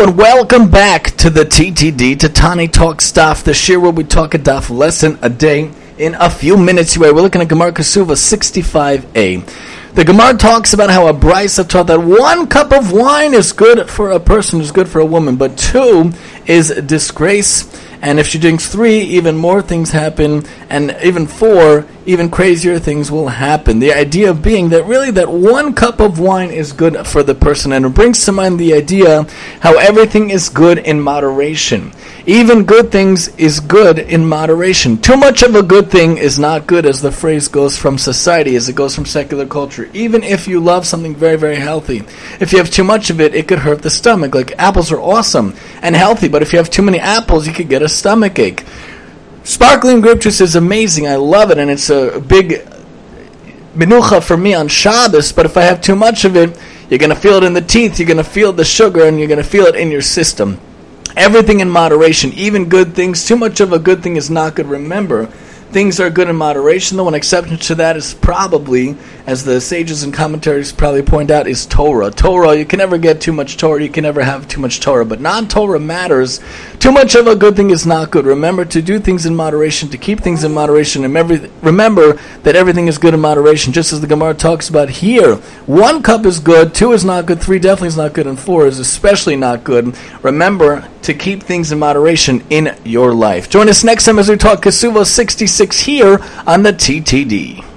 And welcome back to the TTD, to Tani Talk Stuff, the shiur where we talk a daf lesson a day in a few minutes. We're looking at Gemara Kesuvos 65a. The Gemara talks about how a braisa taught that one cup of wine is good for a person, is good for a woman, but two is disgrace and if she drinks three, even more things happen, and even four, even crazier things will happen. The idea being that really that one cup of wine is good for the person, and it brings to mind the idea how everything is good in moderation. Even good things is good in moderation. Too much of a good thing is not good, as the phrase goes from society, as it goes from secular culture. Even if you love something very, very healthy, if you have too much of it, it could hurt the stomach. Like apples are awesome and healthy, but if you have too many apples, you could get a stomach ache. Sparkling grape juice is amazing. I love it, and it's a big menucha for me on Shabbos. But if I have too much of it, you're going to feel it in the teeth, you're going to feel the sugar, and you're going to feel it in your system. Everything in moderation, even good things. Too much of a good thing is not good. Remember, things are good in moderation. The one exception to that is probably, as the sages and commentaries probably point out, is Torah. Torah, you can never get too much Torah, you can never have too much Torah, but non Torah matters. Too much of a good thing is not good. Remember to do things in moderation, to keep things in moderation, and remember that everything is good in moderation, just as the Gemara talks about here. One cup is good, two is not good, three definitely is not good, and four is especially not good. Remember to keep things in moderation in your life. Join us next time as we talk Kesuvos 66 here on the TTD.